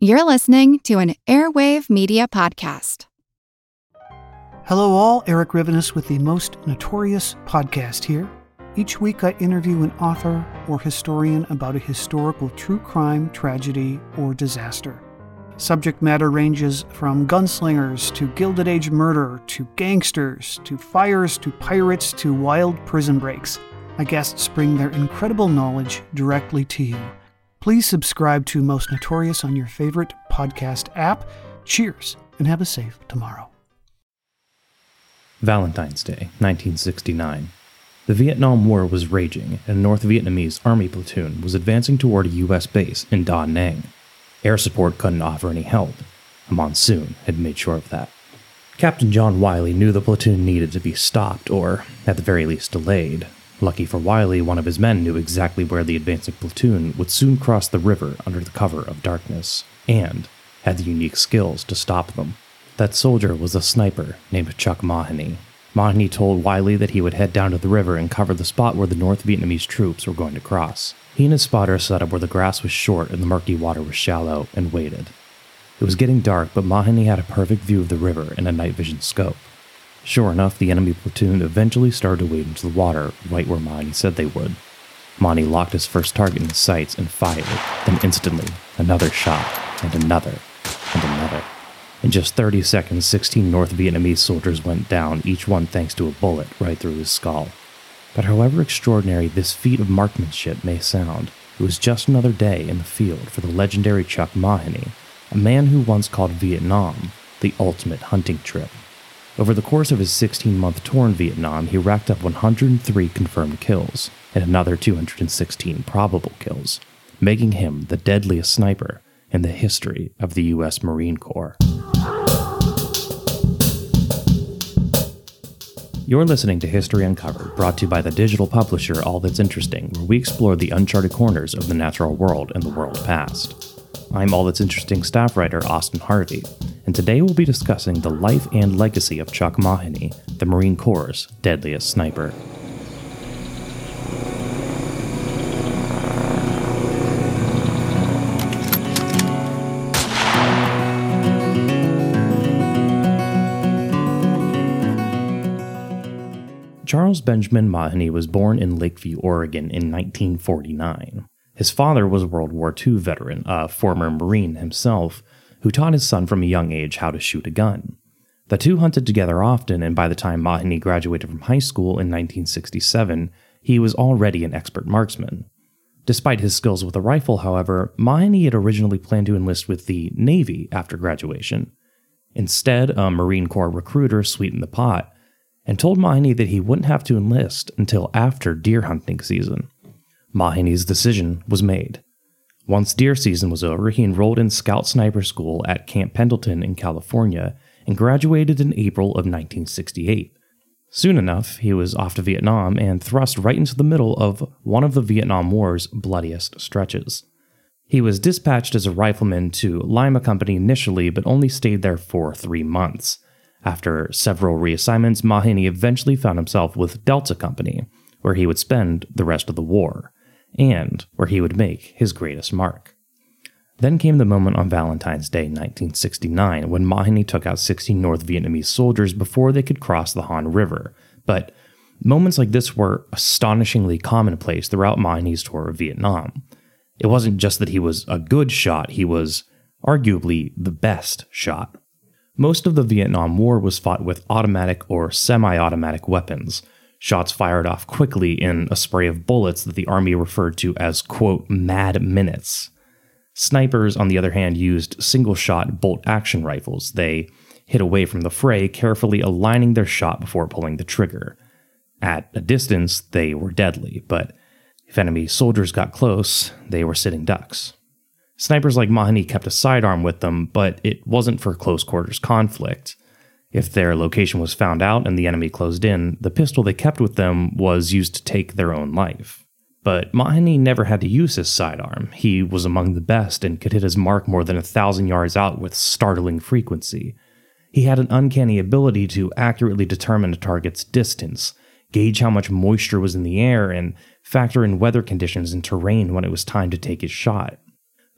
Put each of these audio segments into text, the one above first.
You're listening to an Airwave Media Podcast. Hello, all. Eric Rivenes with the Most Notorious podcast here. Each week, I interview an author or historian about a historical true crime, tragedy, or disaster. Subject matter ranges from gunslingers to Gilded Age murder to gangsters to fires to pirates to wild prison breaks. My guests bring their incredible knowledge directly to you. Please subscribe to Most Notorious on your favorite podcast app. Cheers and have a safe tomorrow. Valentine's Day, 1969. The Vietnam War was raging, and a North Vietnamese army platoon was advancing toward a U.S. base in Da Nang. Air support couldn't offer any help. A monsoon had made sure of that. Captain John Wiley knew the platoon needed to be stopped, or, at the very least, delayed, Lucky for Wiley, one of his men knew exactly where the advancing platoon would soon cross the river under the cover of darkness, and had the unique skills to stop them. That soldier was a sniper named Chuck Mawhinney. Mawhinney told Wiley that he would head down to the river and cover the spot where the North Vietnamese troops were going to cross. He and his spotter set up where the grass was short and the murky water was shallow and waited. It was getting dark, but Mawhinney had a perfect view of the river and a night vision scope. Sure enough, the enemy platoon eventually started to wade into the water right where Mawhinney said they would. Mawhinney locked his first target in his sights and fired. Then instantly, another shot, and another, and another. In just 30 seconds, 16 North Vietnamese soldiers went down, each one thanks to a bullet right through his skull. But however extraordinary this feat of marksmanship may sound, it was just another day in the field for the legendary Chuck Mawhinney, a man who once called Vietnam the ultimate hunting trip. Over the course of his 16 month tour in Vietnam, he racked up 103 confirmed kills and another 216 probable kills, making him the deadliest sniper in the history of the U.S. Marine Corps. You're listening to History Uncovered, brought to you by the digital publisher All That's Interesting, where we explore the uncharted corners of the natural world and the world past. I'm All That's Interesting staff writer Austin Harvey, and today we'll be discussing the life and legacy of Chuck Mawhinney, the Marine Corps' deadliest sniper. Charles Benjamin Mawhinney was born in Lakeview, Oregon in 1949. His father was a World War II veteran, a former Marine himself, who taught his son from a young age how to shoot a gun. The two hunted together often, and by the time Mawhinney graduated from high school in 1967, he was already an expert marksman. Despite his skills with a rifle, however, Mawhinney had originally planned to enlist with the Navy after graduation. Instead, a Marine Corps recruiter sweetened the pot and told Mawhinney that he wouldn't have to enlist until after deer hunting season. Mawhinney's decision was made. Once deer season was over, he enrolled in Scout Sniper School at Camp Pendleton in California and graduated in April of 1968. Soon enough, he was off to Vietnam and thrust right into the middle of one of the Vietnam War's bloodiest stretches. He was dispatched as a rifleman to Lima Company initially, but only stayed there for three months. After several reassignments, Mawhinney eventually found himself with Delta Company, where he would spend the rest of the war and where he would make his greatest mark. Then came the moment on Valentine's Day 1969 when Mawhinney took out 16 North Vietnamese soldiers before they could cross the Han River. But moments like this were astonishingly commonplace throughout Mawhinney's tour of Vietnam. It wasn't just that he was a good shot, he was arguably the best shot. Most of the Vietnam War was fought with automatic or semi automatic weapons, shots fired off quickly in a spray of bullets that the Army referred to as, quote, mad minutes. Snipers, on the other hand, used single shot bolt action rifles. They hid away from the fray, carefully aligning their shot before pulling the trigger. At a distance, they were deadly, but if enemy soldiers got close, they were sitting ducks. Snipers like Mawhinney kept a sidearm with them, but it wasn't for close quarters conflict. If their location was found out and the enemy closed in, the pistol they kept with them was used to take their own life. But Mawhinney never had to use his sidearm. He was among the best and could hit his mark more than a thousand yards out with startling frequency. He had an uncanny ability to accurately determine a target's distance, gauge how much moisture was in the air, and factor in weather conditions and terrain when it was time to take his shot.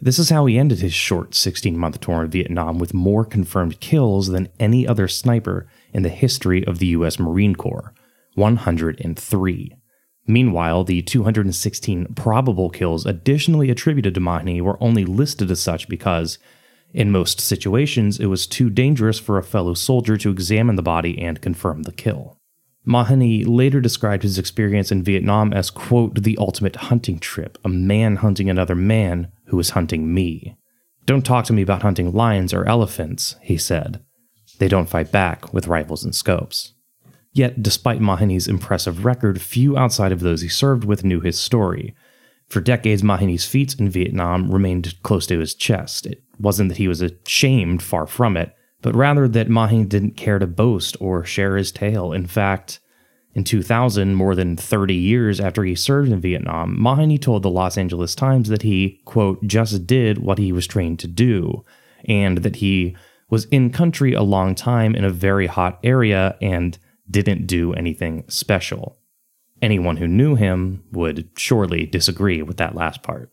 This is how he ended his short 16 month tour in Vietnam with more confirmed kills than any other sniper in the history of the US Marine Corps 103. Meanwhile, the 216 probable kills additionally attributed to Mawhinney were only listed as such because, in most situations, it was too dangerous for a fellow soldier to examine the body and confirm the kill. Mawhinney later described his experience in Vietnam as, quote, the ultimate hunting trip, a man hunting another man who was hunting me. Don't talk to me about hunting lions or elephants, he said. They don't fight back with rifles and scopes. Yet, despite Mawhinney's impressive record, few outside of those he served with knew his story. For decades, Mawhinney's feats in Vietnam remained close to his chest. It wasn't that he was ashamed, far from it, but rather that Mawhinney didn't care to boast or share his tale. In fact, in 2000, more than 30 years after he served in Vietnam, Mawhinney told the Los Angeles Times that he, quote, just did what he was trained to do, and that he was in country a long time in a very hot area and didn't do anything special. Anyone who knew him would surely disagree with that last part.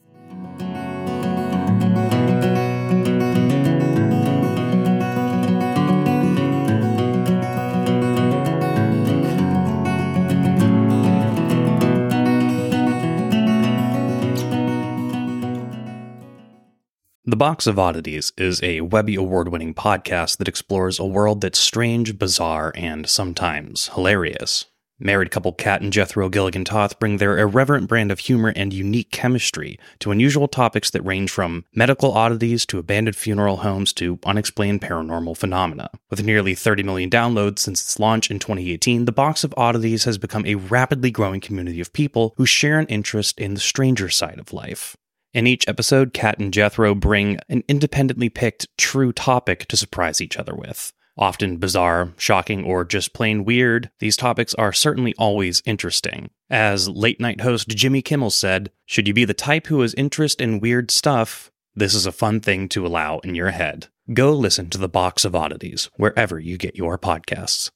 The Box of Oddities is a Webby Award winning podcast that explores a world that's strange, bizarre, and sometimes hilarious. Married couple Kat and Jethro Gilligan Toth bring their irreverent brand of humor and unique chemistry to unusual topics that range from medical oddities to abandoned funeral homes to unexplained paranormal phenomena. With nearly 30 million downloads since its launch in 2018, the Box of Oddities has become a rapidly growing community of people who share an interest in the stranger side of life. In each episode, Kat and Jethro bring an independently picked true topic to surprise each other with. Often bizarre, shocking, or just plain weird, these topics are certainly always interesting. As late night host Jimmy Kimmel said, should you be the type who has interest in weird stuff, this is a fun thing to allow in your head. Go listen to the Box of Oddities wherever you get your podcasts.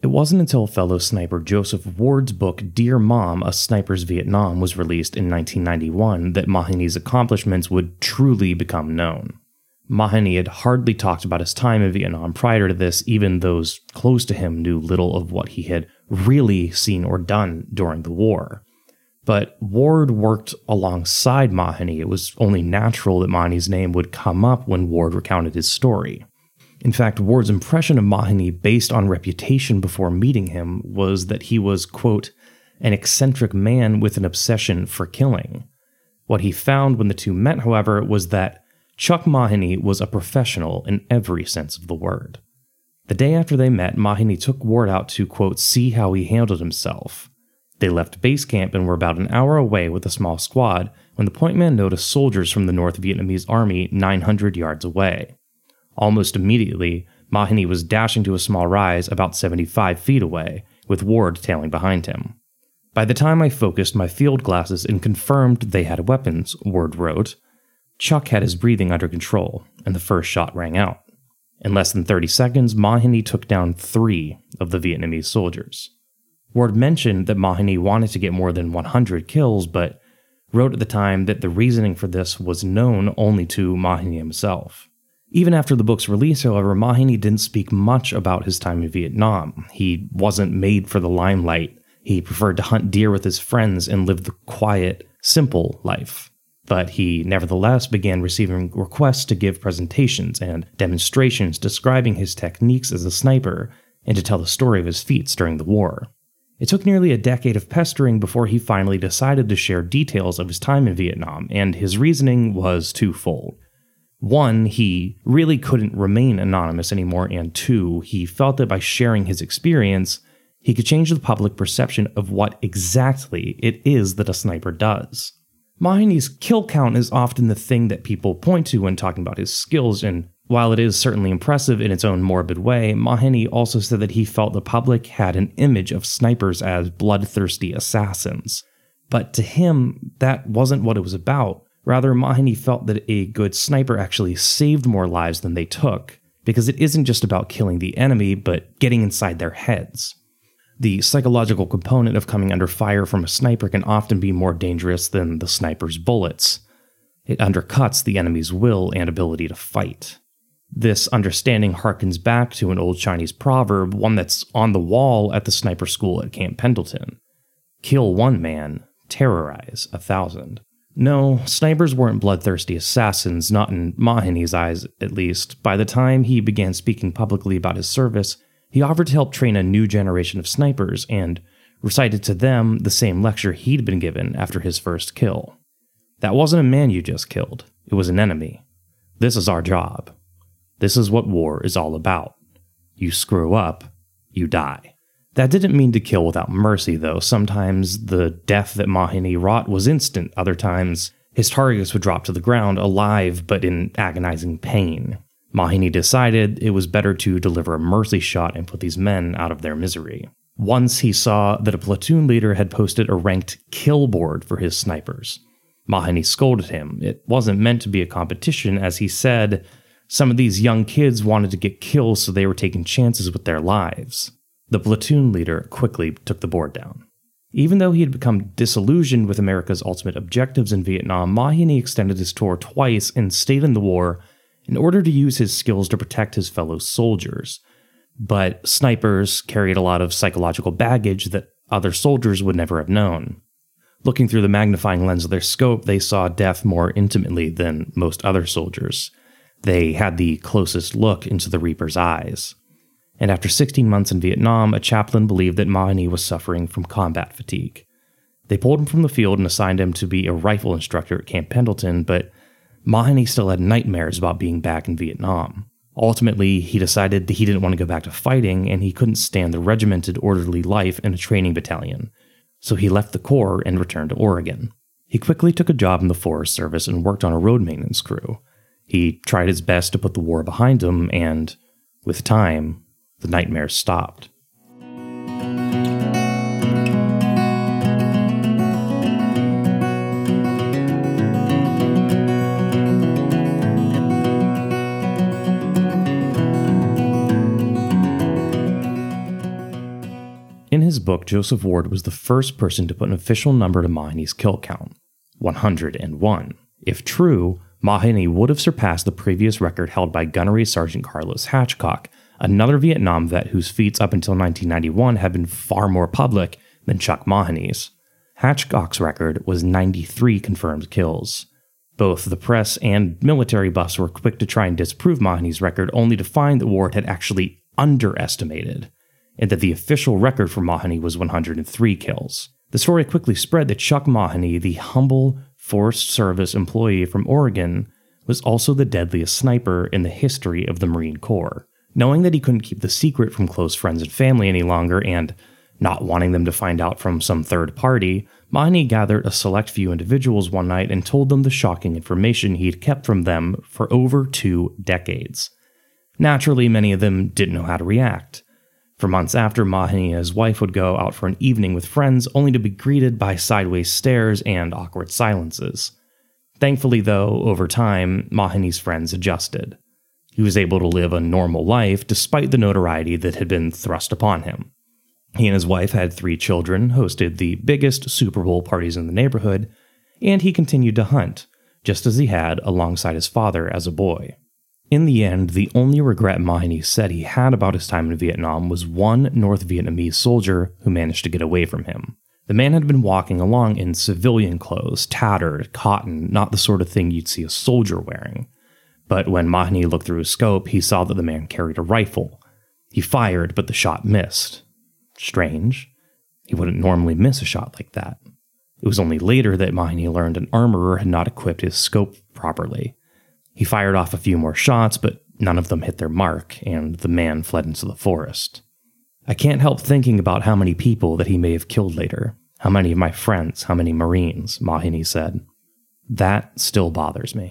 It wasn't until fellow sniper Joseph Ward's book Dear Mom, A Sniper's Vietnam was released in 1991 that Mawhinney's accomplishments would truly become known. Mawhinney had hardly talked about his time in Vietnam prior to this, even those close to him knew little of what he had really seen or done during the war. But Ward worked alongside Mawhinney. It was only natural that Mawhinney's name would come up when Ward recounted his story. In fact, Ward's impression of Mawhinney, based on reputation before meeting him, was that he was, quote, an eccentric man with an obsession for killing. What he found when the two met, however, was that Chuck Mawhinney was a professional in every sense of the word. The day after they met, Mawhinney took Ward out to, quote, see how he handled himself. They left base camp and were about an hour away with a small squad when the point man noticed soldiers from the North Vietnamese army 900 yards away. Almost immediately, Mawhinney was dashing to a small rise about 75 feet away, with Ward tailing behind him. By the time I focused my field glasses and confirmed they had weapons, Ward wrote, Chuck had his breathing under control, and the first shot rang out. In less than 30 seconds, Mawhinney took down three of the Vietnamese soldiers. Ward mentioned that Mawhinney wanted to get more than 100 kills, but wrote at the time that the reasoning for this was known only to Mawhinney himself. Even after the book's release, however, Mawhinney didn't speak much about his time in Vietnam. He wasn't made for the limelight. He preferred to hunt deer with his friends and live the quiet, simple life. But he nevertheless began receiving requests to give presentations and demonstrations describing his techniques as a sniper and to tell the story of his feats during the war. It took nearly a decade of pestering before he finally decided to share details of his time in Vietnam, and his reasoning was twofold. One, he really couldn't remain anonymous anymore, and two, he felt that by sharing his experience, he could change the public perception of what exactly it is that a sniper does. Mawhinney's kill count is often the thing that people point to when talking about his skills, and while it is certainly impressive in its own morbid way, Mawhinney also said that he felt the public had an image of snipers as bloodthirsty assassins. But to him, that wasn't what it was about. Rather, Mawhinney felt that a good sniper actually saved more lives than they took, because it isn't just about killing the enemy, but getting inside their heads. The psychological component of coming under fire from a sniper can often be more dangerous than the sniper's bullets. It undercuts the enemy's will and ability to fight. This understanding harkens back to an old Chinese proverb, one that's on the wall at the sniper school at Camp Pendleton Kill one man, terrorize a thousand. No, snipers weren't bloodthirsty assassins, not in Mawhinney's eyes at least. By the time he began speaking publicly about his service, he offered to help train a new generation of snipers and recited to them the same lecture he'd been given after his first kill. That wasn't a man you just killed, it was an enemy. This is our job. This is what war is all about. You screw up, you die. That didn't mean to kill without mercy, though. Sometimes the death that Mawhinney wrought was instant, other times his targets would drop to the ground alive but in agonizing pain. Mawhinney decided it was better to deliver a mercy shot and put these men out of their misery. Once he saw that a platoon leader had posted a ranked kill board for his snipers. Mawhinney scolded him. It wasn't meant to be a competition, as he said some of these young kids wanted to get kills, so they were taking chances with their lives. The platoon leader quickly took the board down. Even though he had become disillusioned with America's ultimate objectives in Vietnam, Mawhinney extended his tour twice and stayed in the war in order to use his skills to protect his fellow soldiers. But snipers carried a lot of psychological baggage that other soldiers would never have known. Looking through the magnifying lens of their scope, they saw death more intimately than most other soldiers. They had the closest look into the Reaper's eyes. And after 16 months in Vietnam, a chaplain believed that Mawhinney was suffering from combat fatigue. They pulled him from the field and assigned him to be a rifle instructor at Camp Pendleton, but Mawhinney still had nightmares about being back in Vietnam. Ultimately, he decided that he didn't want to go back to fighting and he couldn't stand the regimented, orderly life in a training battalion. So he left the Corps and returned to Oregon. He quickly took a job in the Forest Service and worked on a road maintenance crew. He tried his best to put the war behind him, and with time, the nightmares stopped. In his book, Joseph Ward was the first person to put an official number to Mawhinney's kill count 101. If true, Mawhinney would have surpassed the previous record held by Gunnery Sergeant Carlos Hathcock, another Vietnam vet whose feats up until 1991 had been far more public than Chuck Mawhinney's. Hathcock's record was 93 confirmed kills. Both the press and military buffs were quick to try and disprove Mawhinney's record, only to find that Ward had actually underestimated, and that the official record for Mawhinney was 103 kills. The story quickly spread that Chuck Mawhinney, the humble, Forest Service employee from Oregon, was also the deadliest sniper in the history of the Marine Corps. Knowing that he couldn't keep the secret from close friends and family any longer, and not wanting them to find out from some third party, Mawhinney gathered a select few individuals one night and told them the shocking information he'd kept from them for over two decades. Naturally, many of them didn't know how to react. For months after, Mawhinney and his wife would go out for an evening with friends, only to be greeted by sideways stares and awkward silences. Thankfully, though, over time, Mawhinney's friends adjusted. He was able to live a normal life despite the notoriety that had been thrust upon him. He and his wife had three children, hosted the biggest Super Bowl parties in the neighborhood, and he continued to hunt, just as he had alongside his father as a boy. In the end, the only regret Mawhinney said he had about his time in Vietnam was one North Vietnamese soldier who managed to get away from him. The man had been walking along in civilian clothes, tattered, cotton, not the sort of thing you'd see a soldier wearing. But when Mawhinney looked through his scope, he saw that the man carried a rifle. He fired, but the shot missed. Strange. He wouldn't normally miss a shot like that. It was only later that Mawhinney learned an armorer had not equipped his scope properly. He fired off a few more shots, but none of them hit their mark, and the man fled into the forest. I can't help thinking about how many people that he may have killed later. How many of my friends, how many Marines, Mawhinney said. That still bothers me.